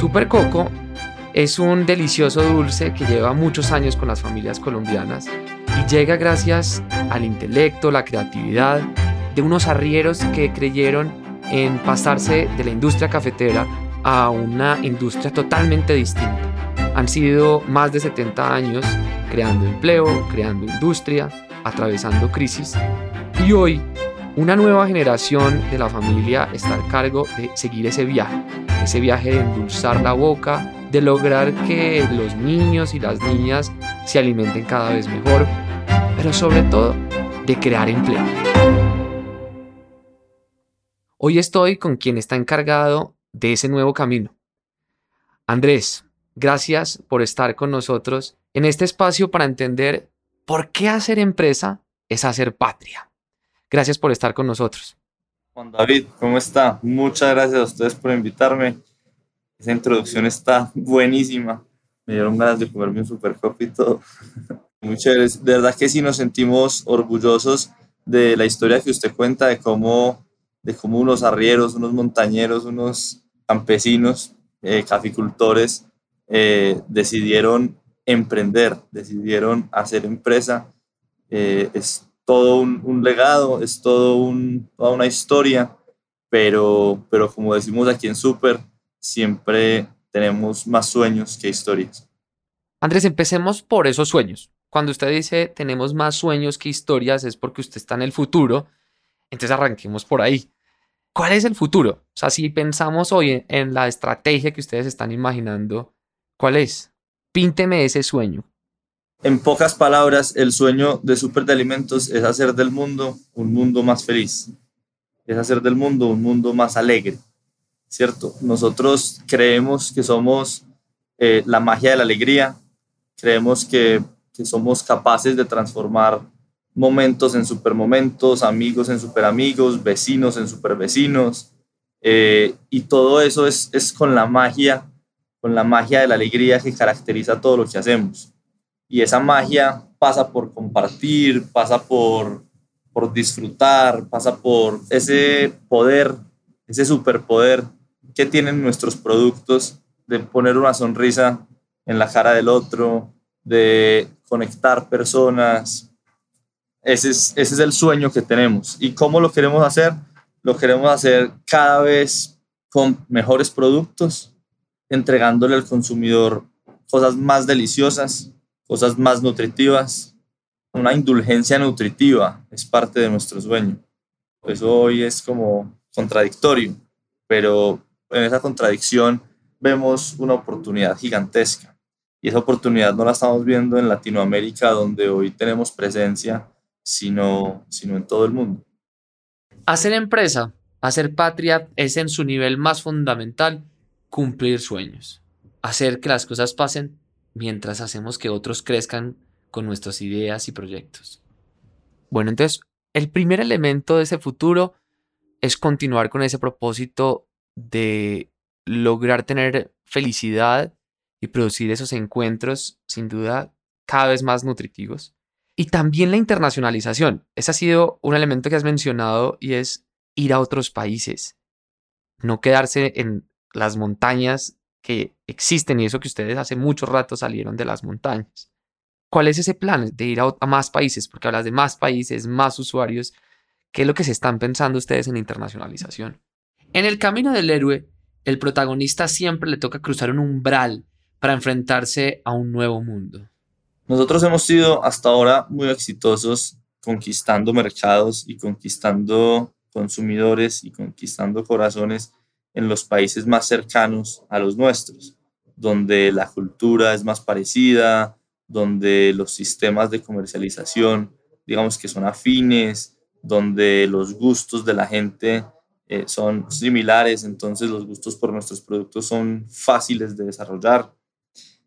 Super Coco es un delicioso dulce que lleva muchos años con las familias colombianas y llega gracias al intelecto, la creatividad de unos arrieros que creyeron en pasarse de la industria cafetera a una industria totalmente distinta. Han sido más de 70 años creando empleo, creando industria, atravesando crisis y hoy una nueva generación de la familia está al cargo de seguir ese viaje, ese viaje de endulzar la boca, de lograr que los niños y las niñas se alimenten cada vez mejor, pero sobre todo de crear empleo. Hoy estoy con quien está encargado de ese nuevo camino. Andrés, gracias por estar con nosotros en este espacio para entender por qué hacer empresa es hacer patria. Gracias por estar con nosotros. Juan David, ¿cómo está? Muchas gracias a ustedes por invitarme. Esa introducción está buenísima. Me dieron ganas de comerme un super coffee y todo. Muy chévere. De verdad que sí nos sentimos orgullosos de la historia que usted cuenta, de cómo, de cómo unos arrieros, unos montañeros, unos campesinos, eh, caficultores, eh, decidieron emprender, decidieron hacer empresa. Eh, es todo un, legado, es todo un, toda una historia, pero, pero como decimos aquí en Super, siempre tenemos más sueños que historias. Andrés, empecemos por esos sueños. Cuando usted dice tenemos más sueños que historias es porque usted está en el futuro, entonces arranquemos por ahí. ¿Cuál es el futuro? O sea, si pensamos hoy en, la estrategia que ustedes están imaginando, ¿cuál es? Pínteme ese sueño. En pocas palabras, el sueño de Super de Alimentos es hacer del mundo un mundo más feliz, es hacer del mundo un mundo más alegre, ¿cierto? Nosotros creemos que somos eh, la magia de la alegría, creemos que, que somos capaces de transformar momentos en supermomentos, amigos en superamigos, vecinos en supervecinos. Eh, y todo eso es, es con la magia, con la magia de la alegría que caracteriza todo lo que hacemos. Y esa magia pasa por compartir, pasa por, por disfrutar, pasa por ese poder, ese superpoder que tienen nuestros productos de poner una sonrisa en la cara del otro, de conectar personas, ese es, ese es el sueño que tenemos. ¿Y cómo lo queremos hacer? Lo queremos hacer cada vez con mejores productos, entregándole al consumidor cosas más deliciosas, cosas más nutritivas. Una indulgencia nutritiva es parte de nuestro sueño. Eso hoy es como contradictorio, pero en esa contradicción vemos una oportunidad gigantesca. Y esa oportunidad no la estamos viendo en Latinoamérica, donde hoy tenemos presencia sino, sino en todo el mundo. Hacer empresa, hacer patria es en su nivel más fundamental cumplir sueños, hacer que las cosas pasen mientras hacemos que otros crezcan con nuestras ideas y proyectos. Bueno, entonces, el primer elemento de ese futuro es continuar con ese propósito de lograr tener felicidad y producir esos encuentros, sin duda, cada vez más nutritivos. Y también la internacionalización. Ese ha sido un elemento que has mencionado y es ir a otros países. No quedarse en las montañas que existen y eso que ustedes hace mucho rato salieron de las montañas. ¿Cuál es ese plan de ir a, más países? Porque hablas de más países, más usuarios. ¿Qué es lo que se están pensando ustedes en internacionalización? En el camino del héroe, el protagonista siempre le toca cruzar un umbral para enfrentarse a un nuevo mundo. Nosotros hemos sido hasta ahora muy exitosos conquistando mercados y conquistando consumidores y conquistando corazones en los países más cercanos a los nuestros, donde la cultura es más parecida, donde los sistemas de comercialización, digamos que son afines, donde los gustos de la gente eh, son similares, entonces los gustos por nuestros productos son fáciles de desarrollar.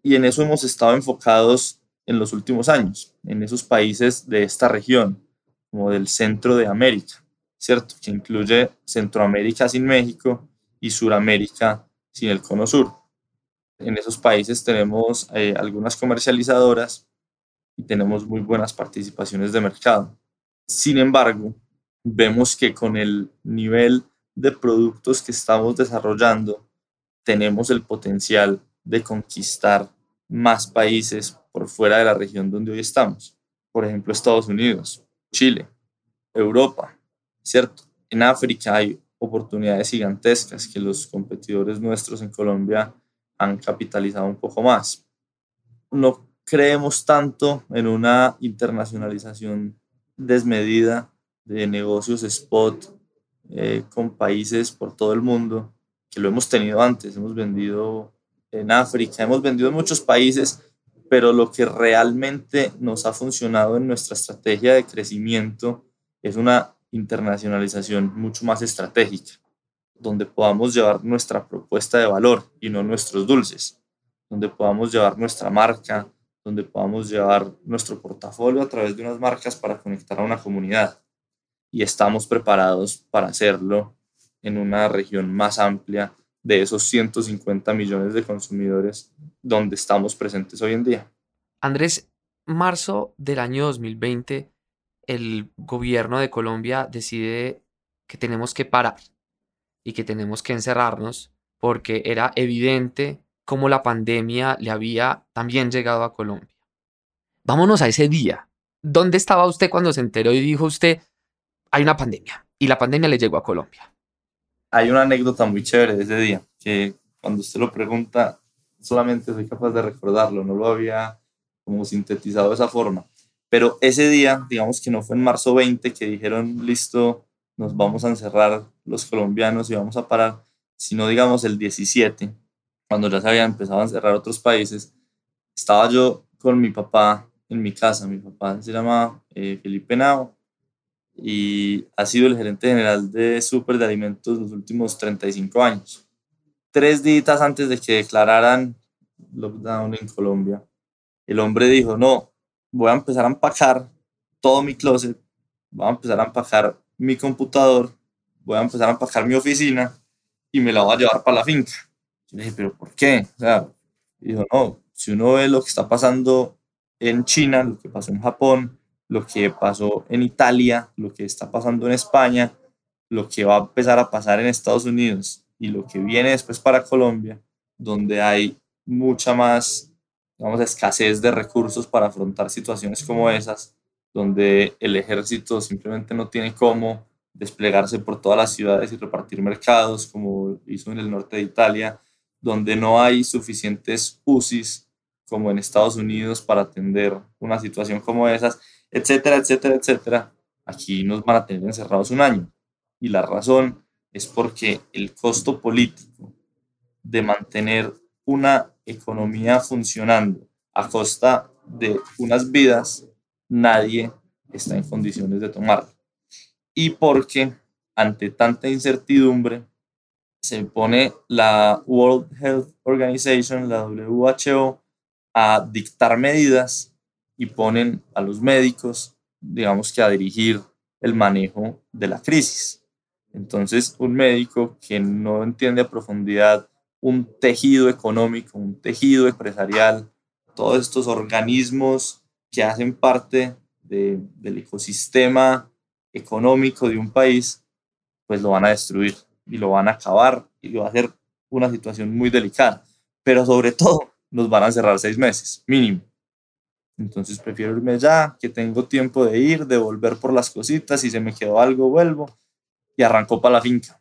Y en eso hemos estado enfocados en los últimos años, en esos países de esta región, como del centro de América, ¿cierto? Que incluye Centroamérica sin México y Suramérica sin el Cono Sur. En esos países tenemos eh, algunas comercializadoras y tenemos muy buenas participaciones de mercado. Sin embargo, vemos que con el nivel de productos que estamos desarrollando tenemos el potencial de conquistar más países por fuera de la región donde hoy estamos. Por ejemplo, Estados Unidos, Chile, Europa, ¿cierto? En África hay oportunidades gigantescas que los competidores nuestros en Colombia han capitalizado un poco más. No creemos tanto en una internacionalización desmedida de negocios spot eh, con países por todo el mundo, que lo hemos tenido antes, hemos vendido en África, hemos vendido en muchos países, pero lo que realmente nos ha funcionado en nuestra estrategia de crecimiento es una internacionalización mucho más estratégica, donde podamos llevar nuestra propuesta de valor y no nuestros dulces, donde podamos llevar nuestra marca, donde podamos llevar nuestro portafolio a través de unas marcas para conectar a una comunidad. Y estamos preparados para hacerlo en una región más amplia de esos 150 millones de consumidores donde estamos presentes hoy en día. Andrés, marzo del año 2020, el gobierno de Colombia decide que tenemos que parar y que tenemos que encerrarnos porque era evidente cómo la pandemia le había también llegado a Colombia. Vámonos a ese día. ¿Dónde estaba usted cuando se enteró y dijo usted, hay una pandemia y la pandemia le llegó a Colombia? hay una anécdota muy chévere de ese día, que cuando usted lo pregunta, solamente soy capaz de recordarlo, no lo había como sintetizado de esa forma. Pero ese día, digamos que no fue en marzo 20 que dijeron, listo, nos vamos a encerrar los colombianos y vamos a parar, sino digamos el 17, cuando ya se habían empezado a encerrar otros países, estaba yo con mi papá en mi casa, mi papá se llama eh, Felipe Nao, y ha sido el gerente general de Super de Alimentos los últimos 35 años. Tres días antes de que declararan lockdown en Colombia, el hombre dijo, no, voy a empezar a empacar todo mi closet, voy a empezar a empacar mi computador, voy a empezar a empacar mi oficina y me la voy a llevar para la finca. Yo le dije, pero ¿por qué? O sea, dijo, no, si uno ve lo que está pasando en China, lo que pasó en Japón, lo que pasó en Italia, lo que está pasando en España, lo que va a empezar a pasar en Estados Unidos y lo que viene después para Colombia, donde hay mucha más, digamos, escasez de recursos para afrontar situaciones como esas, donde el ejército simplemente no tiene cómo desplegarse por todas las ciudades y repartir mercados, como hizo en el norte de Italia, donde no hay suficientes UCIs como en Estados Unidos para atender una situación como esas etcétera, etcétera, etcétera, aquí nos van a tener encerrados un año. Y la razón es porque el costo político de mantener una economía funcionando a costa de unas vidas, nadie está en condiciones de tomarlo. Y porque ante tanta incertidumbre se pone la World Health Organization, la WHO, a dictar medidas y ponen a los médicos, digamos que a dirigir el manejo de la crisis. Entonces, un médico que no entiende a profundidad un tejido económico, un tejido empresarial, todos estos organismos que hacen parte del ecosistema económico de un país, pues lo van a destruir y lo van a acabar y va a ser una situación muy delicada. Pero sobre todo, nos van a cerrar seis meses, mínimo. Entonces prefiero irme ya, que tengo tiempo de ir, de volver por las cositas, si se me quedó algo, vuelvo y arrancó para la finca.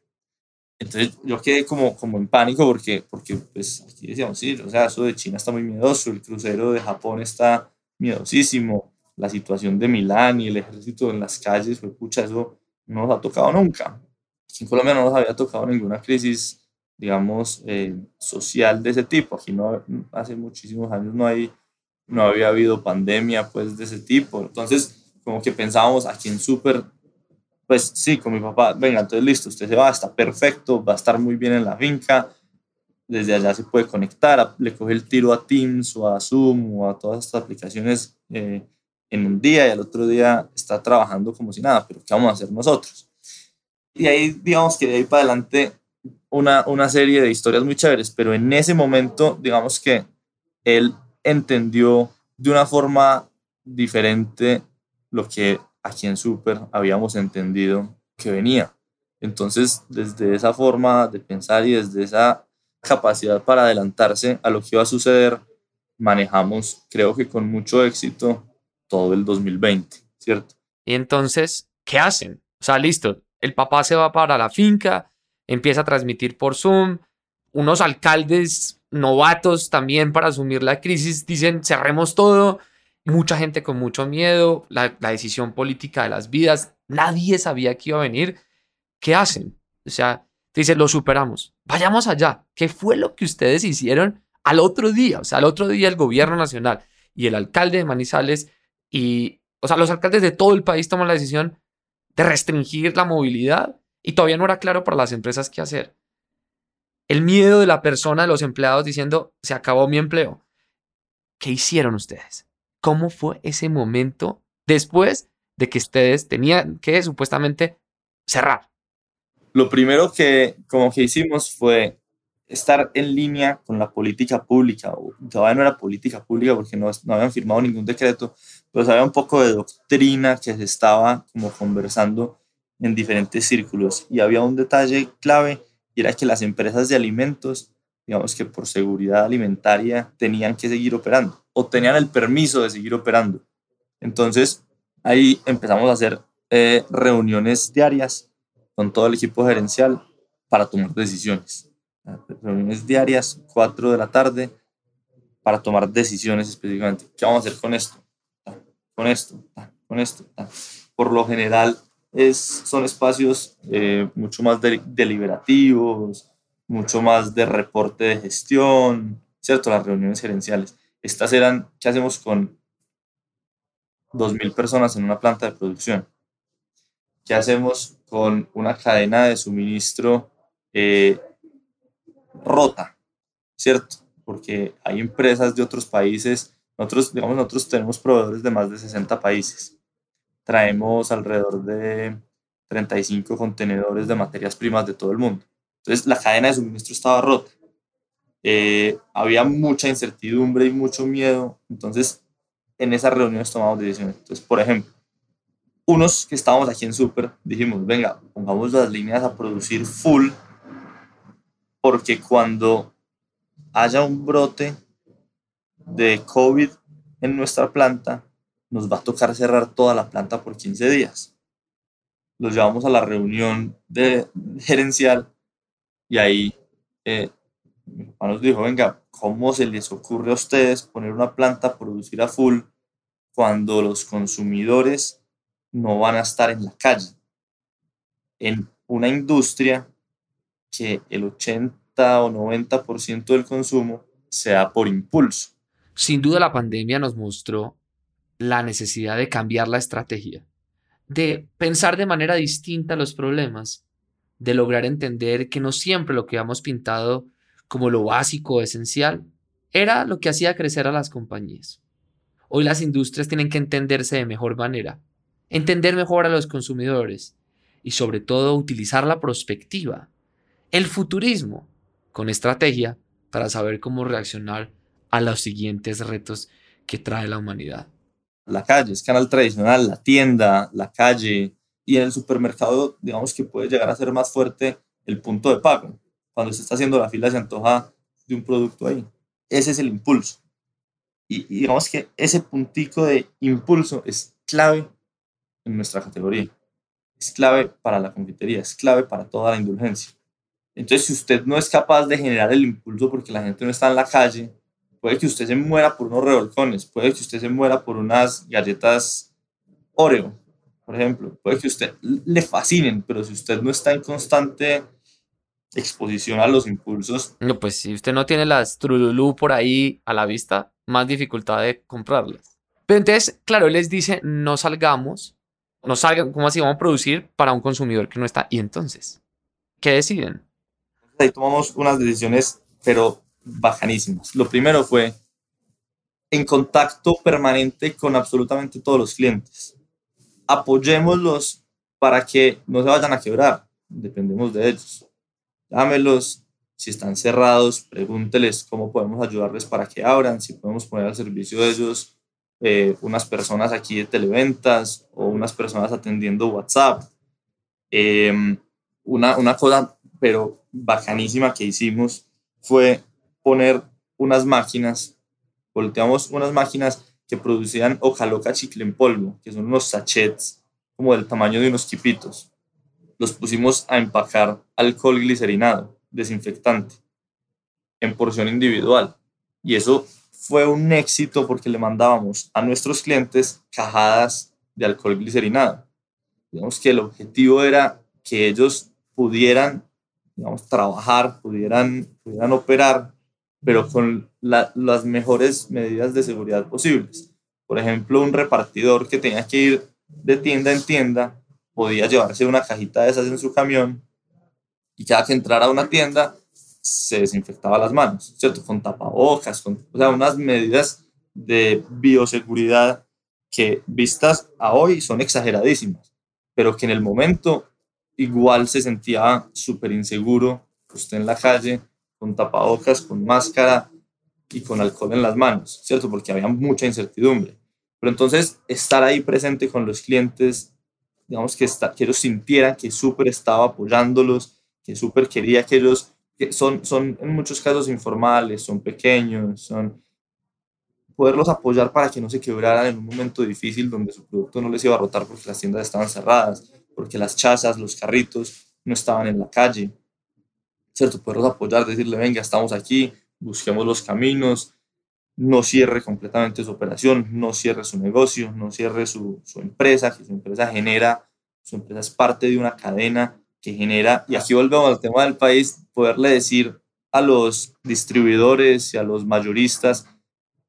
Entonces yo quedé como, como en pánico porque, porque pues aquí decíamos, sí, o sea, eso de China está muy miedoso, el crucero de Japón está miedosísimo, la situación de Milán y el ejército en las calles, pues pucha, eso no nos ha tocado nunca. Aquí en Colombia no nos había tocado ninguna crisis, digamos, eh, social de ese tipo. Aquí no, hace muchísimos años no hay no había habido pandemia pues de ese tipo. Entonces, como que pensábamos aquí en Super, pues sí, con mi papá, venga, entonces listo, usted se va, está perfecto, va a estar muy bien en la finca, desde allá se puede conectar, le coge el tiro a Teams o a Zoom o a todas estas aplicaciones eh, en un día y al otro día está trabajando como si nada, pero ¿qué vamos a hacer nosotros? Y ahí, digamos que de ahí para adelante, una, una serie de historias muy chéveres, pero en ese momento, digamos que él entendió de una forma diferente lo que aquí en Super habíamos entendido que venía. Entonces, desde esa forma de pensar y desde esa capacidad para adelantarse a lo que iba a suceder, manejamos, creo que con mucho éxito, todo el 2020, ¿cierto? Y entonces, ¿qué hacen? O sea, listo, el papá se va para la finca, empieza a transmitir por Zoom, unos alcaldes novatos también para asumir la crisis dicen cerremos todo, mucha gente con mucho miedo, la, decisión política de las vidas, nadie sabía que iba a venir. ¿Qué hacen? O sea, dice, lo superamos, vayamos allá. ¿Qué fue lo que ustedes hicieron al otro día? O sea, al otro día el gobierno nacional y el alcalde de Manizales y, o sea, los alcaldes de todo el país toman la decisión de restringir la movilidad y todavía no era claro para las empresas qué hacer. El miedo de la persona, de los empleados diciendo, se acabó mi empleo. ¿Qué hicieron ustedes? ¿Cómo fue ese momento después de que ustedes tenían que supuestamente cerrar? Lo primero que como que hicimos fue estar en línea con la política pública. Todavía no era política pública porque no, no habían firmado ningún decreto, pero había un poco de doctrina que se estaba como conversando en diferentes círculos. Y había un detalle clave y era que las empresas de alimentos, digamos que por seguridad alimentaria, tenían que seguir operando o tenían el permiso de seguir operando. Entonces, ahí empezamos a hacer eh, reuniones diarias con todo el equipo gerencial para tomar decisiones. Reuniones diarias, 4 de la tarde, para tomar decisiones específicamente. ¿Qué vamos a hacer con esto? Con esto, con esto. Por lo general, es, son espacios eh, mucho más deliberativos, mucho más de reporte de gestión, ¿cierto? Las reuniones gerenciales. Estas eran, ¿qué hacemos con 2.000 personas en una planta de producción? ¿Qué hacemos con una cadena de suministro eh, rota? ¿Cierto? Porque hay empresas de otros países, nosotros, digamos, nosotros tenemos proveedores de más de 60 países traemos alrededor de 35 contenedores de materias primas de todo el mundo. Entonces la cadena de suministro estaba rota. Eh, había mucha incertidumbre y mucho miedo. Entonces en esas reuniones tomamos decisiones. Entonces, por ejemplo, unos que estábamos aquí en Super dijimos, venga, pongamos las líneas a producir full porque cuando haya un brote de COVID en nuestra planta, nos va a tocar cerrar toda la planta por 15 días. Los llevamos a la reunión de gerencial y ahí eh, mi papá nos dijo, venga, ¿cómo se les ocurre a ustedes poner una planta a producir a full cuando los consumidores no van a estar en la calle? En una industria que el 80 o 90% del consumo sea por impulso. Sin duda la pandemia nos mostró la necesidad de cambiar la estrategia, de pensar de manera distinta los problemas, de lograr entender que no siempre lo que habíamos pintado como lo básico esencial era lo que hacía crecer a las compañías. Hoy las industrias tienen que entenderse de mejor manera, entender mejor a los consumidores y sobre todo utilizar la perspectiva, el futurismo, con estrategia para saber cómo reaccionar a los siguientes retos que trae la humanidad la calle, es canal tradicional, la tienda, la calle, y en el supermercado, digamos que puede llegar a ser más fuerte el punto de pago. Cuando se está haciendo la fila se antoja de un producto ahí. Ese es el impulso. Y, digamos que ese puntico de impulso es clave en nuestra categoría. Es clave para la confitería, es clave para toda la indulgencia. Entonces, si usted no es capaz de generar el impulso porque la gente no está en la calle, Puede que usted se muera por unos revolcones, puede que usted se muera por unas galletas Oreo, por ejemplo. Puede que usted le fascinen, pero si usted no está en constante exposición a los impulsos. No, pues si usted no tiene las Trululú por ahí a la vista, más dificultad de comprarlas. Pero entonces, claro, él les dice, no salgamos, no salgan, ¿cómo así vamos a producir para un consumidor que no está? Y entonces, ¿qué deciden? Ahí tomamos unas decisiones, pero bajanísimos. Lo primero fue en contacto permanente con absolutamente todos los clientes. Apoyémoslos para que no se vayan a quebrar. Dependemos de ellos. Llámelos. Si están cerrados, pregúnteles cómo podemos ayudarles para que abran. Si podemos poner al servicio de ellos eh, unas personas aquí de televentas o unas personas atendiendo WhatsApp. Em, una, una cosa, pero bacanísima que hicimos fue poner unas máquinas, volteamos unas máquinas que producían loca chicle en polvo, que son unos sachets como del tamaño de unos quipitos. Los pusimos a empacar alcohol glicerinado, desinfectante, en porción individual. Y eso fue un éxito porque le mandábamos a nuestros clientes cajadas de alcohol glicerinado. Digamos que el objetivo era que ellos pudieran digamos, trabajar, pudieran, pudieran operar, pero con las mejores medidas de seguridad posibles. Por ejemplo, un repartidor que tenía que ir de tienda en tienda podía llevarse una cajita de esas en su camión y cada que entrara a una tienda se desinfectaba las manos, ¿cierto? Con tapabocas, con, o sea, unas medidas de bioseguridad que vistas a hoy son exageradísimas, pero que en el momento igual se sentía súper inseguro, usted en la calle, con tapabocas, con máscara y con alcohol en las manos, ¿cierto? Porque había mucha incertidumbre. Pero entonces estar ahí presente con los clientes, digamos que, está, que ellos sintieran que súper estaba apoyándolos, que súper quería que ellos, que son, son en muchos casos informales, son pequeños, son poderlos apoyar para que no se quebraran en un momento difícil donde su producto no les iba a rotar porque las tiendas estaban cerradas, porque las chazas, los carritos no estaban en la calle. ¿Cierto? Poderlos apoyar, decirle, venga, estamos aquí, busquemos los caminos, no cierre completamente su operación, no cierre su negocio, no cierre su, su empresa, que su empresa genera, su empresa es parte de una cadena que genera, y aquí volvemos al tema del país, poderle decir a los distribuidores y a los mayoristas,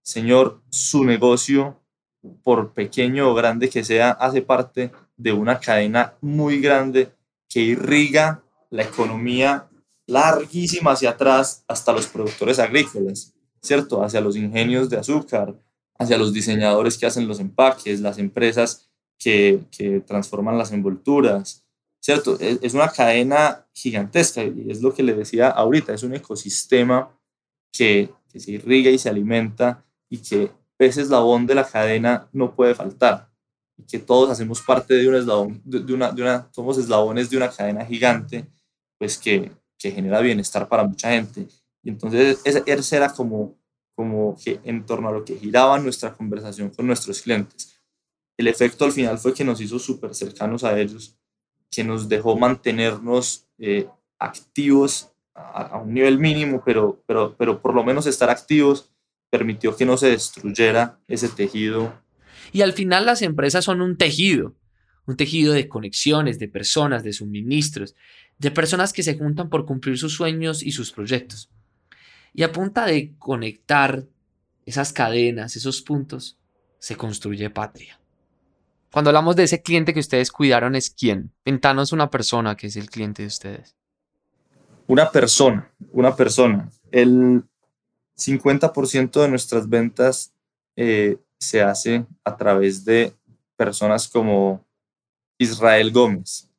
señor, su negocio, por pequeño o grande que sea, hace parte de una cadena muy grande que irriga la economía larguísima hacia atrás hasta los productores agrícolas, ¿cierto? Hacia los ingenios de azúcar, hacia los diseñadores que hacen los empaques, las empresas que, que transforman las envolturas, ¿cierto? Es, es, una cadena gigantesca y es lo que le decía ahorita, es un ecosistema que, que se irriga y se alimenta y que ese eslabón de la cadena no puede faltar y que todos hacemos parte de un eslabón, de, una, de una, somos eslabones de una cadena gigante, pues que, que genera bienestar para mucha gente. Y entonces ese era como, como que en torno a lo que giraba nuestra conversación con nuestros clientes. El efecto al final fue que nos hizo súper cercanos a ellos, que nos dejó mantenernos eh, activos a, a, un nivel mínimo, pero, pero, pero por lo menos estar activos permitió que no se destruyera ese tejido y al final las empresas son un tejido, un tejido de conexiones, de personas, de suministros, de personas que se juntan por cumplir sus sueños y sus proyectos. Y a punta de conectar esas cadenas, esos puntos, se construye patria. Cuando hablamos de ese cliente que ustedes cuidaron, ¿es quién? Ventanos una persona que es el cliente de ustedes. Una persona, una persona. El 50% de nuestras ventas eh, se hace a través de personas como Israel Gómez.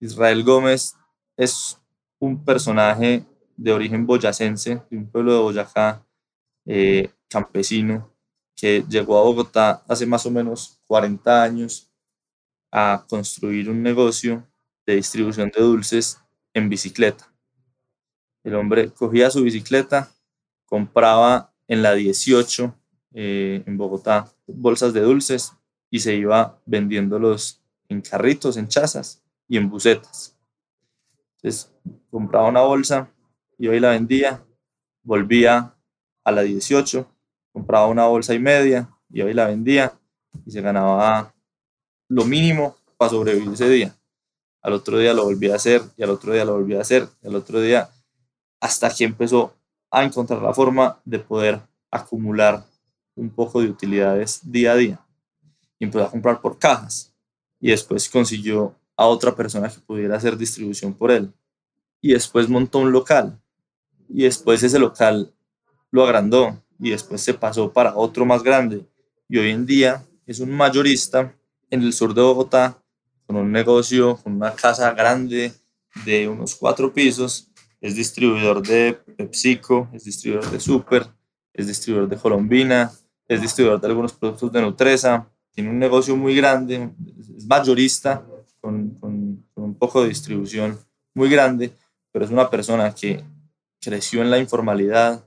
Israel Gómez es un personaje de origen boyacense, de un pueblo de Boyacá, eh, campesino, que llegó a Bogotá hace más o menos 40 años a construir un negocio de distribución de dulces en bicicleta. El hombre cogía su bicicleta, compraba en la 18 eh, en Bogotá bolsas de dulces y se iba vendiéndolos en carritos, en chazas y en bucetas. Entonces compraba una bolsa y hoy la vendía, volvía a la 18, compraba una bolsa y media y hoy la vendía y se ganaba lo mínimo para sobrevivir ese día. Al otro día lo volvía a hacer y al otro día lo volvía a hacer y al otro día hasta que empezó a encontrar la forma de poder acumular un poco de utilidades día a día y empezó a comprar por cajas y después consiguió a otra persona que pudiera hacer distribución por él. Y después montó un local. Y después ese local lo agrandó. Y después se pasó para otro más grande. Y hoy en día es un mayorista en el sur de Bogotá con un negocio, con una casa grande de unos cuatro pisos, es distribuidor de PepsiCo, es distribuidor de Super, es distribuidor de Colombina, es distribuidor de algunos productos de Nutresa, tiene un negocio muy grande, es mayorista con, un poco de distribución muy grande, pero es una persona que creció en la informalidad,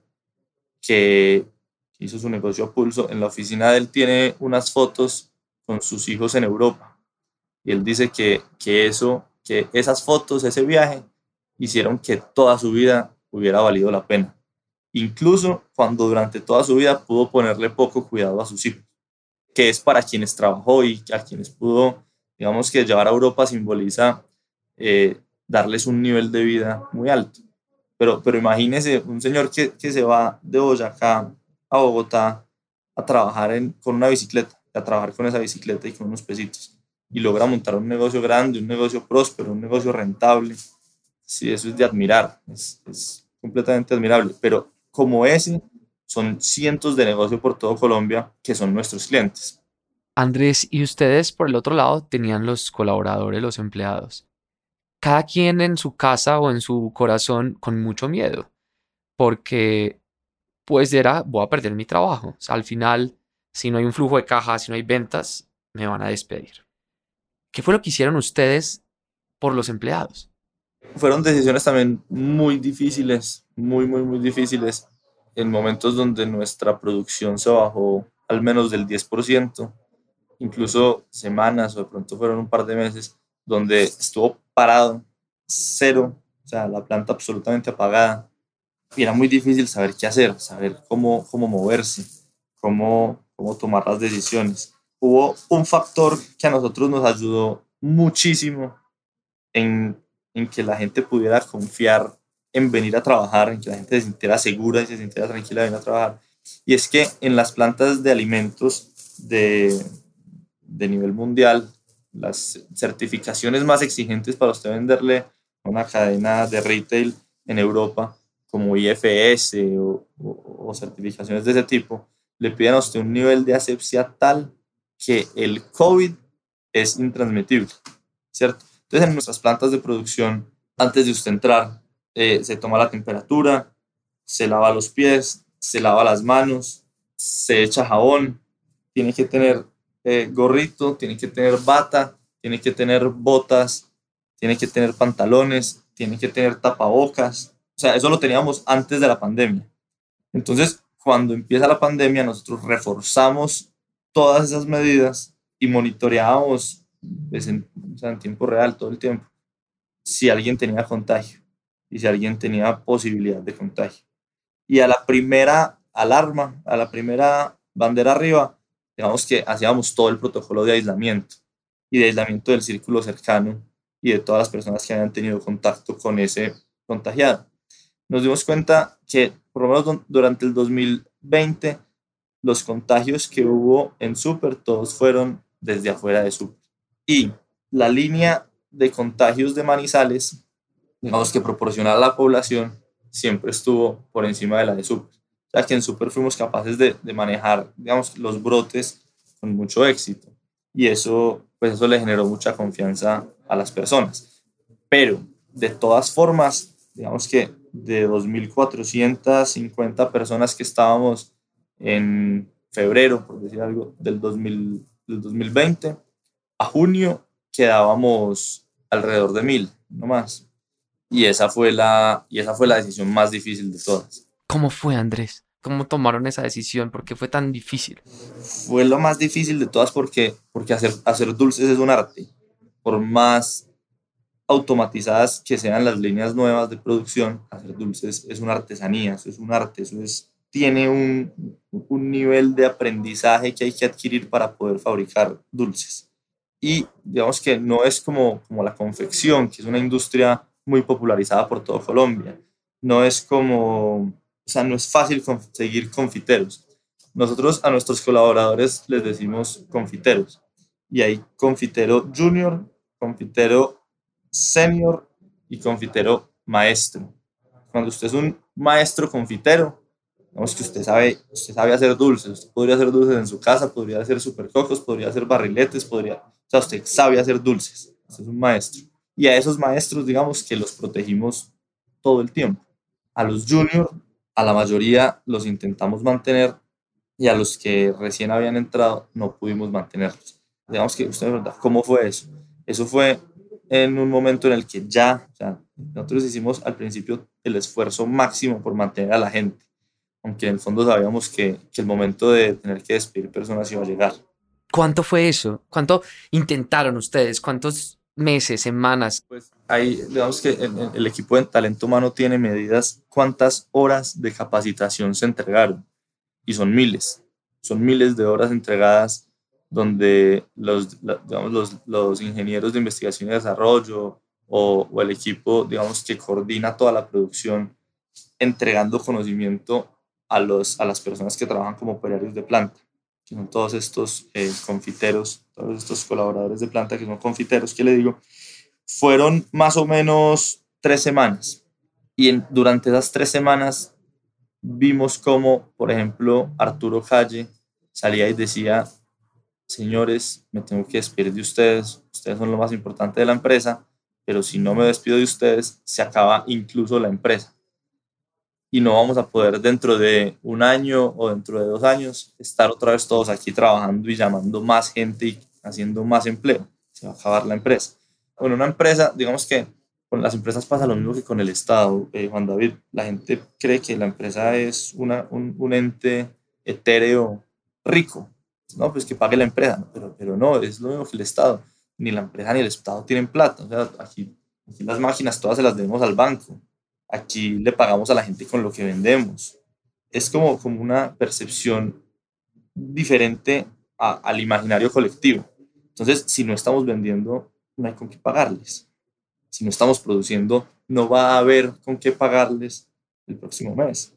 que hizo su negocio a pulso. En la oficina de él tiene unas fotos con sus hijos en Europa. Y él dice que, que eso, que esas fotos, ese viaje, hicieron que toda su vida hubiera valido la pena. Incluso cuando durante toda su vida pudo ponerle poco cuidado a sus hijos, que es para quienes trabajó y a quienes pudo, digamos que llevar a Europa simboliza eh, darles un nivel de vida muy alto. Pero, pero imagínese un señor que, que se va de Boyacá a Bogotá a trabajar en, con una bicicleta, a trabajar con esa bicicleta y con unos pesitos. Y logra montar un negocio grande, un negocio próspero, un negocio rentable. Sí, eso es de admirar, es, es completamente admirable. Pero como ese, son cientos de negocios por todo Colombia que son nuestros clientes. Andrés, y ustedes por el otro lado tenían los colaboradores, los empleados cada quien en su casa o en su corazón con mucho miedo, porque pues era, voy a perder mi trabajo. al final, si no hay un flujo de caja, si no hay ventas, me van a despedir. ¿Qué fue lo que hicieron ustedes por los empleados? Fueron decisiones también muy difíciles, muy, muy, muy difíciles, en momentos donde nuestra producción se bajó al menos del 10%, incluso semanas o de pronto fueron un par de meses, donde estuvo parado, cero, o sea, la planta absolutamente apagada. Y era muy difícil saber qué hacer, saber cómo, cómo moverse, cómo, cómo tomar las decisiones. Hubo un factor que a nosotros nos ayudó muchísimo en, en que la gente pudiera confiar en venir a trabajar, en que la gente se sintiera segura y se sintiera tranquila de venir a trabajar. Y es que en las plantas de alimentos de, de nivel mundial, las certificaciones más exigentes para usted venderle una cadena de retail en Europa, como IFS o, certificaciones de ese tipo, le piden a usted un nivel de asepsia tal que el COVID es intransmitible, ¿cierto? Entonces, en nuestras plantas de producción, antes de usted entrar, eh, se toma la temperatura, se lava los pies, se lava las manos, se echa jabón, tiene que tener eh, gorrito, tiene que tener bata, tiene que tener botas, tiene que tener pantalones, tiene que tener tapabocas. O sea, eso lo teníamos antes de la pandemia. Entonces, cuando empieza la pandemia, nosotros reforzamos todas esas medidas y monitoreábamos pues, en, en tiempo real todo el tiempo si alguien tenía contagio y si alguien tenía posibilidad de contagio. Y a la primera alarma, a la primera bandera arriba, digamos que hacíamos todo el protocolo de aislamiento y de aislamiento del círculo cercano y de todas las personas que habían tenido contacto con ese contagiado. Nos dimos cuenta que por lo menos durante el 2020 los contagios que hubo en Super todos fueron desde afuera de Super. Y la línea de contagios de Manizales, digamos que proporcional a la población, siempre estuvo por encima de la de Super ya que en Super fuimos capaces de, de manejar, digamos, los brotes con mucho éxito. Y eso, pues eso le generó mucha confianza a las personas. Pero, de todas formas, digamos que de 2.450 personas que estábamos en febrero, por decir algo, del, 2000, del 2020, a junio quedábamos alrededor de 1.000, no más. Y esa, fue la, y esa fue la decisión más difícil de todas. ¿Cómo fue, Andrés? ¿Cómo tomaron esa decisión? ¿Por qué fue tan difícil? Fue lo más difícil de todas porque, porque hacer, hacer dulces es un arte. Por más automatizadas que sean las líneas nuevas de producción, hacer dulces es una artesanía, eso es un arte, eso es, tiene un, un nivel de aprendizaje que hay que adquirir para poder fabricar dulces. Y digamos que no es como, como la confección, que es una industria muy popularizada por todo Colombia. No es como o sea, no es fácil conseguir confiteros. Nosotros a nuestros colaboradores les decimos confiteros. Y hay confitero junior, confitero senior y confitero maestro. Cuando usted es un maestro confitero, digamos que usted sabe, usted sabe hacer dulces. Usted podría hacer dulces en su casa, podría hacer supercocos, podría hacer barriletes, podría... O sea, usted sabe hacer dulces. Usted es un maestro. Y a esos maestros, digamos que los protegimos todo el tiempo. A los juniors a la mayoría los intentamos mantener y a los que recién habían entrado no pudimos mantenerlos. Digamos que usted ¿cómo fue eso? Eso fue en un momento en el que ya, o sea, Nosotros hicimos al principio el esfuerzo máximo por mantener a la gente, aunque en el fondo sabíamos que, que el momento de tener que despedir personas iba a llegar. ¿Cuánto fue eso? ¿Cuánto intentaron ustedes? ¿Cuántos meses, semanas? Pues ahí, digamos que el, el, equipo de talento humano tiene medidas cuántas horas de capacitación se entregaron. Y son miles. Son miles de horas entregadas donde los, digamos, los, los ingenieros de investigación y desarrollo o, o, el equipo, digamos, que coordina toda la producción, entregando conocimiento a, los, a las personas que trabajan como operarios de planta todos estos eh, confiteros, todos estos colaboradores de planta que son confiteros, que le digo, fueron más o menos tres semanas. Y durante esas tres semanas vimos como, por ejemplo, Arturo Calle salía y decía, señores, me tengo que despedir de ustedes, ustedes son lo más importante de la empresa, pero si no me despido de ustedes, se acaba incluso la empresa y no vamos a poder dentro de un año o dentro de dos años estar otra vez todos aquí trabajando y llamando más gente y haciendo más empleo. Se va a acabar la empresa. Bueno, una empresa, digamos que con las empresas pasa lo mismo que con el Estado, eh, Juan David. La gente cree que la empresa es una, un, un, ente etéreo rico. No, pues que pague la empresa, pero, pero no, es lo mismo que el Estado. Ni la empresa ni el Estado tienen plata. O sea, aquí, aquí las máquinas todas se las debemos al banco aquí le pagamos a la gente con lo que vendemos. Es como, como una percepción diferente al imaginario colectivo. Entonces, si no estamos vendiendo, no hay con qué pagarles. Si no estamos produciendo, no va a haber con qué pagarles el próximo mes.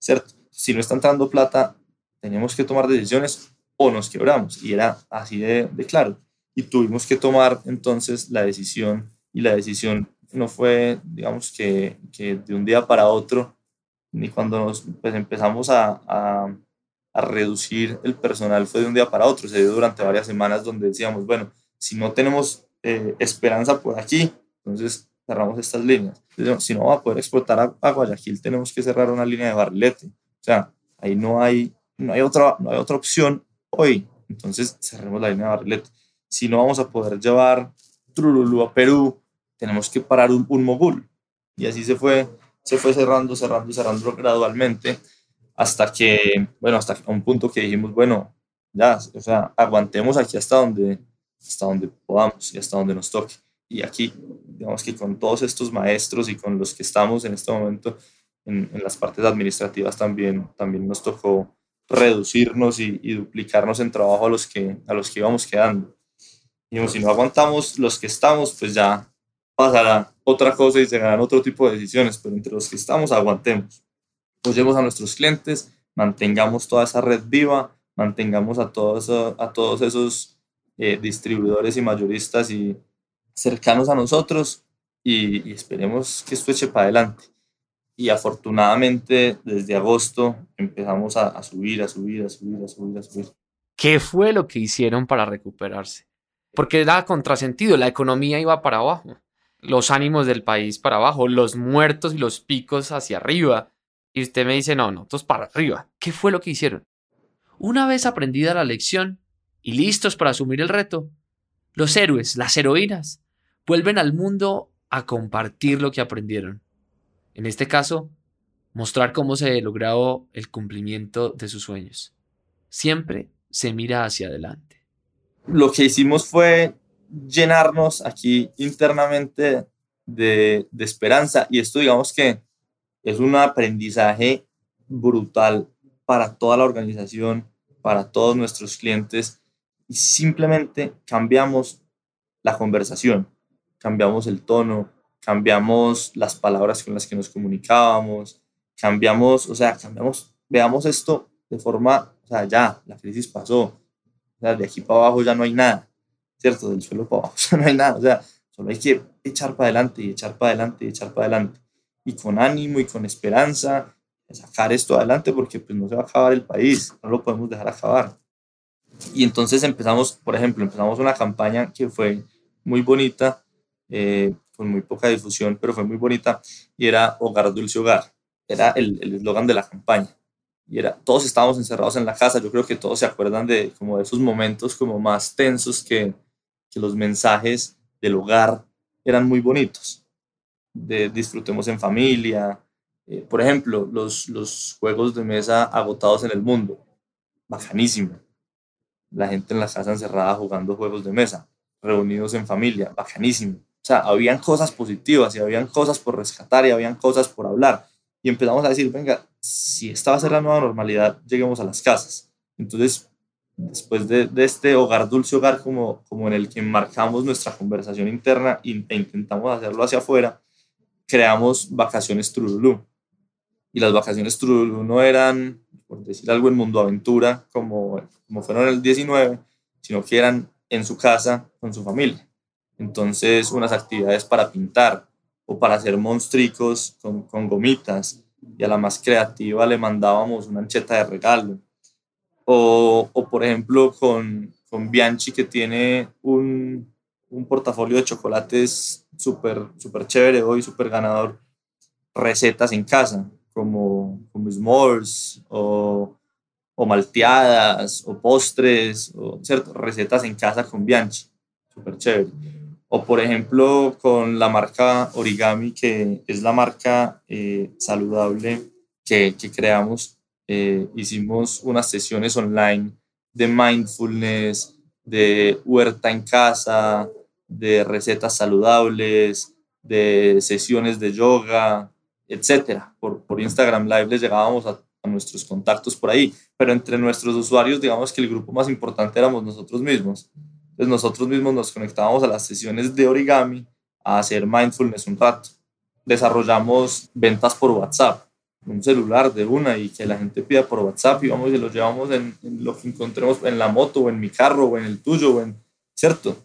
¿Cierto? Si no está entrando plata, tenemos que tomar decisiones o nos quebramos. Y era así de, de claro. Y tuvimos que tomar entonces la decisión y la decisión no fue, digamos, que, que, de un día para otro, ni cuando nos pues, empezamos a, a, a, reducir el personal fue de un día para otro, se dio durante varias semanas donde decíamos, bueno, si no tenemos eh, esperanza por aquí, entonces cerramos estas líneas. si no va a poder exportar a, a, Guayaquil, tenemos que cerrar una línea de barrilete. O sea, ahí no hay, no hay, otra, no hay otra opción hoy. Entonces cerremos la línea de barrilete. Si no vamos a poder llevar Trululú a Perú, tenemos que parar un, un mogul. Y así se fue, se fue cerrando, cerrando, cerrando gradualmente hasta que, bueno, hasta un punto que dijimos, bueno, ya, o sea, aguantemos aquí hasta donde, hasta donde podamos y hasta donde nos toque. Y aquí, digamos que con todos estos maestros y con los que estamos en este momento en, en las partes administrativas también, también nos tocó reducirnos y, y, duplicarnos en trabajo a los que, a los que íbamos quedando. Dijimos, si no aguantamos los que estamos, pues ya pasará otra cosa y se harán otro tipo de decisiones, pero entre los que estamos aguantemos. Apoyemos a nuestros clientes, mantengamos toda esa red viva, mantengamos a todos, a todos esos eh, distribuidores y mayoristas y cercanos a nosotros y, y esperemos que esto eche para adelante. Y afortunadamente desde agosto empezamos a, a subir, a subir, a subir, a subir, a subir. ¿Qué fue lo que hicieron para recuperarse? Porque era contrasentido, la economía iba para abajo los ánimos del país para abajo, los muertos y los picos hacia arriba. Y usted me dice, no, nosotros para arriba. ¿Qué fue lo que hicieron? Una vez aprendida la lección y listos para asumir el reto, los héroes, las heroínas, vuelven al mundo a compartir lo que aprendieron. En este caso, mostrar cómo se logrado el cumplimiento de sus sueños. Siempre se mira hacia adelante. Lo que hicimos fue llenarnos aquí internamente de, esperanza. Y esto digamos que es un aprendizaje brutal para toda la organización, para todos nuestros clientes. Y simplemente cambiamos la conversación, cambiamos el tono, cambiamos las palabras con las que nos comunicábamos, cambiamos, o sea, cambiamos, veamos esto de forma, o sea, ya, la crisis pasó, o sea, de aquí para abajo ya no hay nada ¿cierto? Del suelo para abajo, no hay nada, o sea, solo hay que echar para adelante y echar para adelante y echar para adelante. Y con ánimo y con esperanza, sacar esto adelante porque pues no se va a acabar el país, no lo podemos dejar acabar. Y entonces empezamos, por ejemplo, empezamos una campaña que fue muy bonita, eh, con muy poca difusión, pero fue muy bonita, y era Hogar Dulce Hogar. Era el eslogan de la campaña. Y era, todos estábamos encerrados en la casa, yo creo que todos se acuerdan de como de esos momentos como más tensos que, que los mensajes del hogar eran muy bonitos. de disfrutemos en familia. Eh, por ejemplo, los, los juegos de mesa agotados en el mundo. Bacanísimo. La gente en la casa encerrada jugando juegos de mesa, reunidos en familia. Bacanísimo. O sea, habían cosas positivas y habían cosas por rescatar y habían cosas por hablar. Y empezamos a decir, venga, si esta va a ser la nueva normalidad, lleguemos a las casas. Entonces, después de, este hogar dulce hogar como, como en el que marcamos nuestra conversación interna e intentamos hacerlo hacia afuera, creamos vacaciones Trululú. Y las vacaciones Trululú no eran, por decir algo, en Mundo Aventura, como, como fueron en el 19, sino que eran en su casa con su familia. Entonces, unas actividades para pintar o para hacer monstricos con, con gomitas. Y a la más creativa le mandábamos una ancheta de regalo o, o por ejemplo, con, con, Bianchi, que tiene un, un portafolio de chocolates súper super chévere hoy, súper ganador. Recetas en casa, como, como s'mores o, o malteadas o postres, o, ¿cierto? Recetas en casa con Bianchi, súper chévere. O por ejemplo con la marca Origami, que es la marca eh, saludable que, que creamos eh, hicimos unas sesiones online de mindfulness, de huerta en casa, de recetas saludables, de sesiones de yoga, etcétera. Por, por Instagram Live les llegábamos a, a, nuestros contactos por ahí, pero entre nuestros usuarios, digamos que el grupo más importante éramos nosotros mismos. Entonces nosotros mismos nos conectábamos a las sesiones de origami a hacer mindfulness un rato. Desarrollamos ventas por WhatsApp un celular de una y que la gente pida por WhatsApp y vamos y lo llevamos en, lo que encontremos en la moto o en mi carro o en el tuyo, o en, ¿cierto?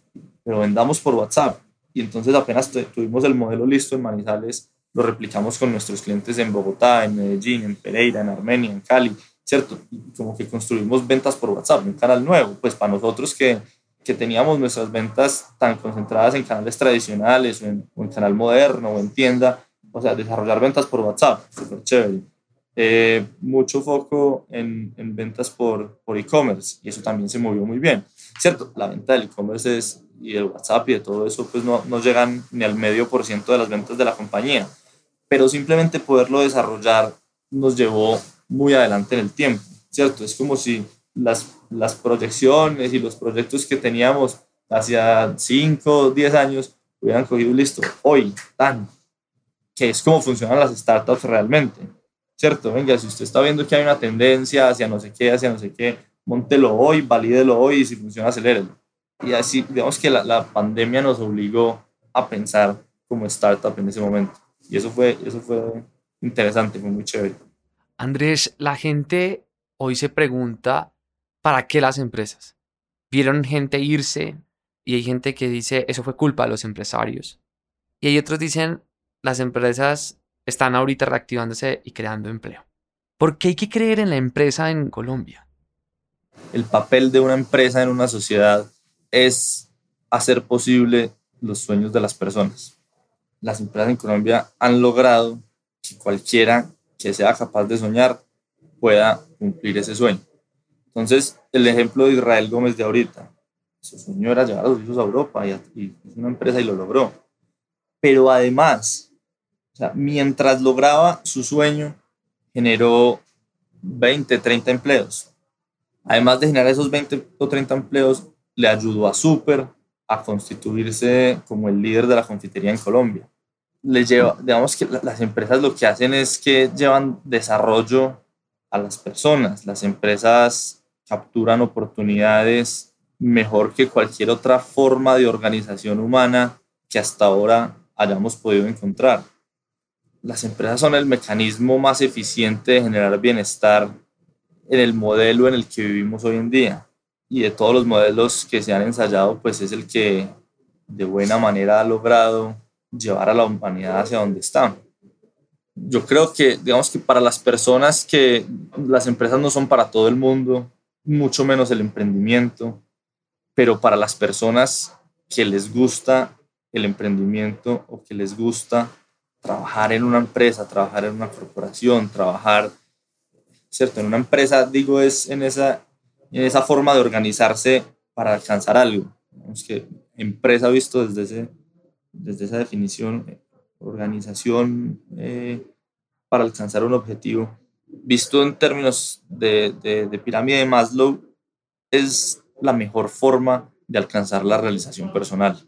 Pero vendamos por WhatsApp. Y entonces apenas tuvimos el modelo listo en Manizales, lo replicamos con nuestros clientes en Bogotá, en Medellín, en Pereira, en Armenia, en Cali, ¿cierto? Y como que construimos ventas por WhatsApp, un canal nuevo, pues para nosotros que, que teníamos nuestras ventas tan concentradas en canales tradicionales o en, o en canal moderno o en tienda, o sea, desarrollar ventas por WhatsApp, súper chévere. Eh, mucho foco en, en ventas por por e-commerce y eso también se movió muy bien. Cierto, la venta del e-commerce es, y el WhatsApp y de todo eso, pues no, no llegan ni al medio por ciento de las ventas de la compañía, pero simplemente poderlo desarrollar nos llevó muy adelante en el tiempo, ¿cierto? Es como si las, las proyecciones y los proyectos que teníamos hacia 5, 10 años hubieran cogido listo hoy, tan, que es como funcionan las startups realmente, ¿cierto? Venga, si usted está viendo que hay una tendencia hacia no sé qué, hacia no sé qué, montelo hoy, valídelo hoy y si funciona, acelérelo. Y así, digamos que la, la pandemia nos obligó a pensar como startup en ese momento. Y eso fue, eso fue interesante, fue muy chévere. Andrés, la gente hoy se pregunta, ¿para qué las empresas? Vieron gente irse y hay gente que dice, eso fue culpa de los empresarios. Y hay otros dicen, las empresas están ahorita reactivándose y creando empleo. ¿Por qué hay que creer en la empresa en Colombia? El papel de una empresa en una sociedad es hacer posible los sueños de las personas. Las empresas en Colombia han logrado que cualquiera que sea capaz de soñar pueda cumplir ese sueño. Entonces, el ejemplo de Israel Gómez de ahorita, su sueño era llevar a los hijos a Europa y, y una empresa y lo logró. Pero además, o sea, mientras lograba su sueño, generó 20, 30 empleos. Además de generar esos 20 o 30 empleos, le ayudó a Super a constituirse como el líder de la confitería en Colombia. Le lleva, digamos que las empresas lo que hacen es que llevan desarrollo a las personas. Las empresas capturan oportunidades mejor que cualquier otra forma de organización humana que hasta ahora hayamos podido encontrar las empresas son el mecanismo más eficiente de generar bienestar en el modelo en el que vivimos hoy en día. Y de todos los modelos que se han ensayado, pues es el que de buena manera ha logrado llevar a la humanidad hacia donde está. Yo creo que, digamos que para las personas que las empresas no son para todo el mundo, mucho menos el emprendimiento, pero para las personas que les gusta el emprendimiento o que les gusta trabajar en una empresa, trabajar en una corporación, trabajar, ¿cierto? En una empresa, digo, es en esa, en esa forma de organizarse para alcanzar algo. Es que empresa visto desde, ese, desde esa definición organización eh, para alcanzar un objetivo, visto en términos de, de, de pirámide de Maslow, es la mejor forma de alcanzar la realización personal.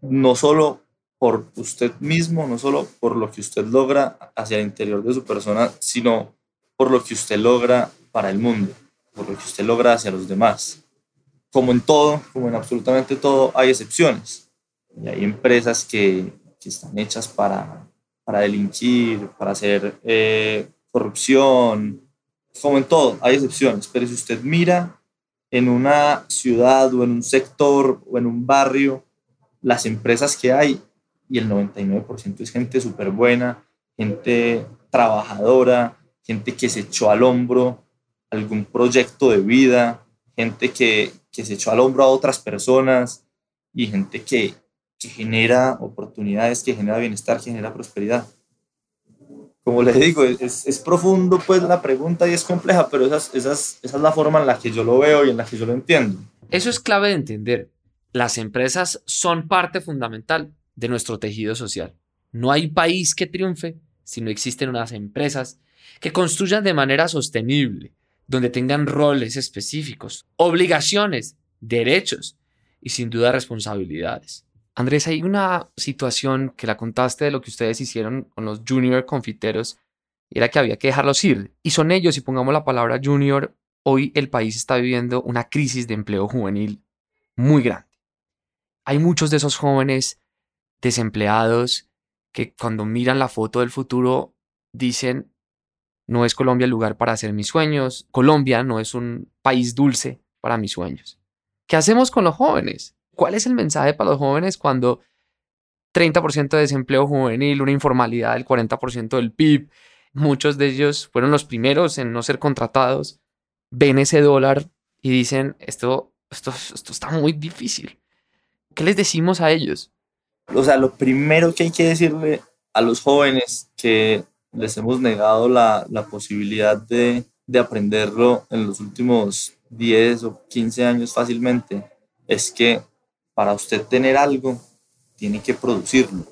No solo por usted mismo, no solo por lo que usted logra hacia el interior de su persona, sino por lo que usted logra para el mundo, por lo que usted logra hacia los demás. Como en todo, como en absolutamente todo, hay excepciones. Y hay empresas que, que están hechas para, para delinquir, para hacer eh, corrupción, como en todo, hay excepciones. Pero si usted mira en una ciudad o en un sector o en un barrio, las empresas que hay, y el 99% es gente súper buena, gente trabajadora, gente que se echó al hombro algún proyecto de vida, gente que, que se echó al hombro a otras personas y gente que, que genera oportunidades, que genera bienestar, que genera prosperidad. Como les digo, es, es, profundo pues la pregunta y es compleja, pero esas, esas, esa es la forma en la que yo lo veo y en la que yo lo entiendo. Eso es clave de entender. Las empresas son parte fundamental de nuestro tejido social. No hay país que triunfe si no existen unas empresas que construyan de manera sostenible, donde tengan roles específicos, obligaciones, derechos y sin duda responsabilidades. Andrés, hay una situación que la contaste de lo que ustedes hicieron con los junior confiteros, era que había que dejarlos ir. Y son ellos, y pongamos la palabra junior, hoy el país está viviendo una crisis de empleo juvenil muy grande. Hay muchos de esos jóvenes desempleados que cuando miran la foto del futuro dicen, no es Colombia el lugar para hacer mis sueños, Colombia no es un país dulce para mis sueños. ¿Qué hacemos con los jóvenes? ¿Cuál es el mensaje para los jóvenes cuando 30% de desempleo juvenil, una informalidad del 40% del PIB, muchos de ellos fueron los primeros en no ser contratados, ven ese dólar y dicen, esto, esto, esto está muy difícil. ¿Qué les decimos a ellos? O sea, lo primero que hay que decirle a los jóvenes que les hemos negado la, la posibilidad de, de aprenderlo en los últimos 10 o 15 años fácilmente, es que para usted tener algo, tiene que producirlo.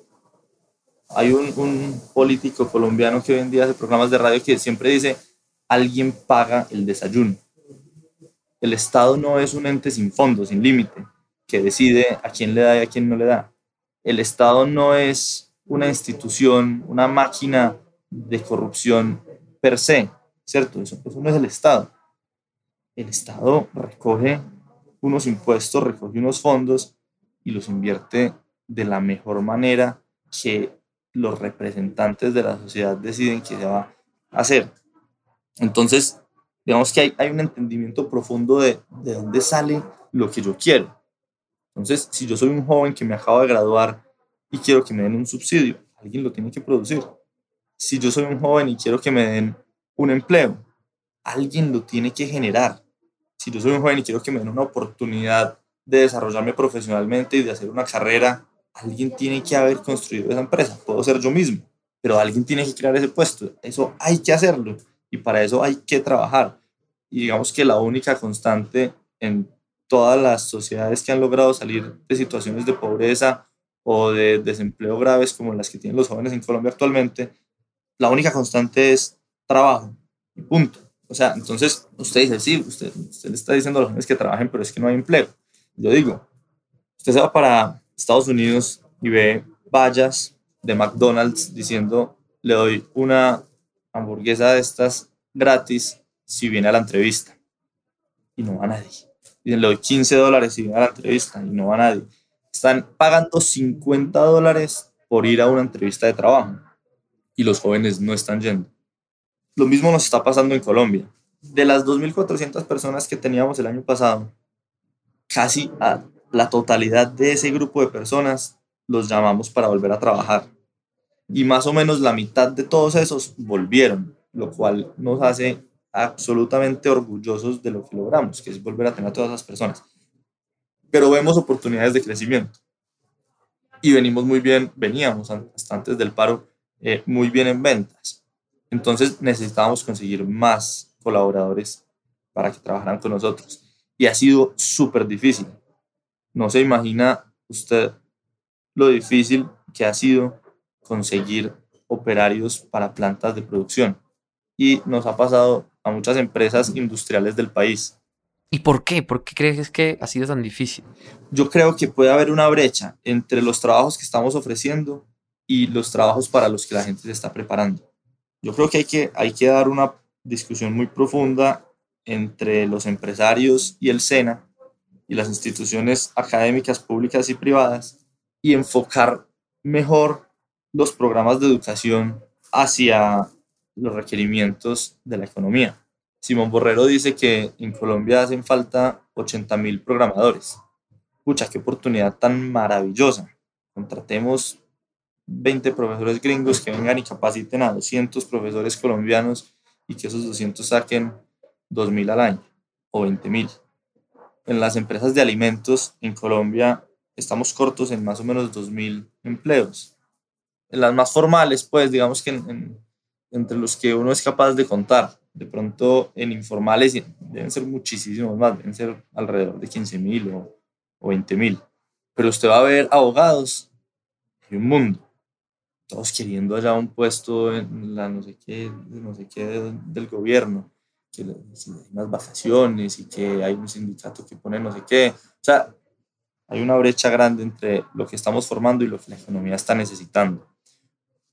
Hay un, un, político colombiano que hoy en día hace programas de radio que siempre dice, alguien paga el desayuno. El Estado no es un ente sin fondo, sin límite, que decide a quién le da y a quién no le da. El Estado no es una institución, una máquina de corrupción per se, ¿cierto? Eso, no es el Estado. El Estado recoge unos impuestos, recoge unos fondos y los invierte de la mejor manera que los representantes de la sociedad deciden que se va a hacer. Entonces, digamos que hay, hay un entendimiento profundo de, de dónde sale lo que yo quiero. Entonces, si yo soy un joven que me acabo de graduar y quiero que me den un subsidio, alguien lo tiene que producir si yo soy un joven y quiero que me den un empleo, alguien lo tiene que generar. Si yo soy un joven y quiero que me den una oportunidad de desarrollarme profesionalmente y de hacer una carrera, alguien tiene que haber construido esa empresa. Puedo ser yo mismo, pero alguien tiene que crear ese puesto. Eso hay que hacerlo y para eso hay que trabajar. Y digamos que la única constante en todas las sociedades que han logrado salir de situaciones de pobreza o de desempleo graves como las que tienen los jóvenes en Colombia actualmente la única constante es trabajo y punto. O sea, entonces usted dice, sí, usted, usted le está diciendo a los jóvenes que trabajen, pero es que no hay empleo. Yo digo, usted se va para Estados Unidos y ve vallas de McDonald's diciendo, le doy una hamburguesa de estas gratis si viene a la entrevista. Y no va nadie. Dicen, le doy 15 dólares si viene a la entrevista y no va nadie. Están pagando 50 dólares por ir a una entrevista de trabajo y los jóvenes no están yendo. Lo mismo nos está pasando en Colombia. De las 2.400 personas que teníamos el año pasado, casi a la totalidad de ese grupo de personas los llamamos para volver a trabajar. Y más o menos la mitad de todos esos volvieron, lo cual nos hace absolutamente orgullosos de lo que logramos, que es volver a tener a todas esas personas. Pero vemos oportunidades de crecimiento. Y venimos muy bien, veníamos hasta antes del paro eh, muy bien en ventas. Entonces necesitábamos conseguir más colaboradores para que trabajaran con nosotros. Y ha sido súper difícil. No se imagina usted lo difícil que ha sido conseguir operarios para plantas de producción. Y nos ha pasado a muchas empresas industriales del país. ¿Y por qué? ¿Por qué crees que ha sido tan difícil? Yo creo que puede haber una brecha entre los trabajos que estamos ofreciendo y los trabajos para los que la gente se está preparando. Yo creo que hay que, hay que dar una discusión muy profunda entre los empresarios y el SENA y las instituciones académicas públicas y privadas y enfocar mejor los programas de educación hacia los requerimientos de la economía. Simón Borrero dice que en Colombia hacen falta 80 mil programadores. Pucha, qué oportunidad tan maravillosa. Contratemos 20 profesores gringos que vengan y capaciten a 200 profesores colombianos y que esos 200 saquen 2 mil al año o 20 mil. En las empresas de alimentos en Colombia estamos cortos en más o menos 2 mil empleos. En las más formales, pues digamos que entre los que uno es capaz de contar. De pronto en informales deben ser muchísimos más, deben ser alrededor de 15 mil o, o 20 mil. Pero usted va a ver abogados y un mundo todos queriendo allá un puesto en la no sé qué, no sé qué del gobierno, que hay unas vacaciones y que hay un sindicato que pone no sé qué. O sea, hay una brecha grande entre lo que estamos formando y lo que la economía está necesitando.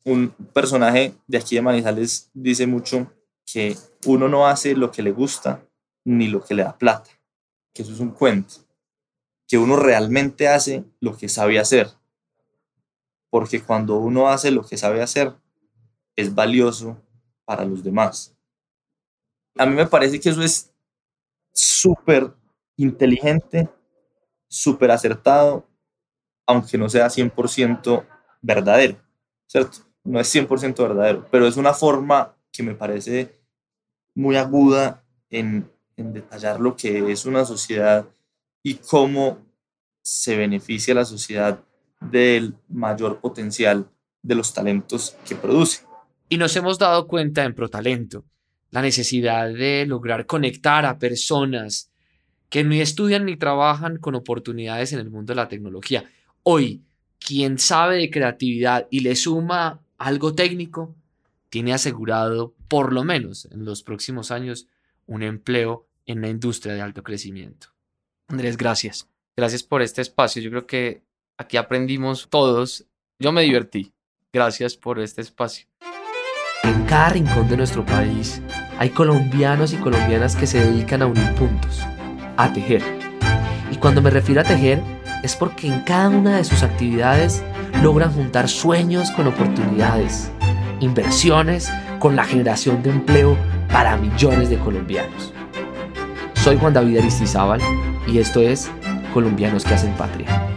Un personaje de aquí de Manizales dice mucho que uno no hace lo que le gusta ni lo que le da plata, que eso es un cuento, que uno realmente hace lo que sabe hacer porque cuando uno hace lo que sabe hacer, es valioso para los demás. A mí me parece que eso es súper inteligente, súper acertado, aunque no sea 100% verdadero, ¿cierto? No es 100% verdadero, pero es una forma que me parece muy aguda en, en detallar lo que es una sociedad y cómo se beneficia la sociedad del mayor potencial de los talentos que produce. Y nos hemos dado cuenta en ProTalento la necesidad de lograr conectar a personas que ni estudian ni trabajan con oportunidades en el mundo de la tecnología. Hoy, quien sabe de creatividad y le suma algo técnico, tiene asegurado, por lo menos en los próximos años, un empleo en la industria de alto crecimiento. Andrés, gracias. Gracias por este espacio. Yo creo que Aquí aprendimos todos. Yo me divertí. Gracias por este espacio. En cada rincón de nuestro país hay colombianos y colombianas que se dedican a unir puntos, a tejer. Y cuando me refiero a tejer es porque en cada una de sus actividades logran juntar sueños con oportunidades, inversiones con la generación de empleo para millones de colombianos. Soy Juan David Aristizábal y esto es Colombianos que hacen patria.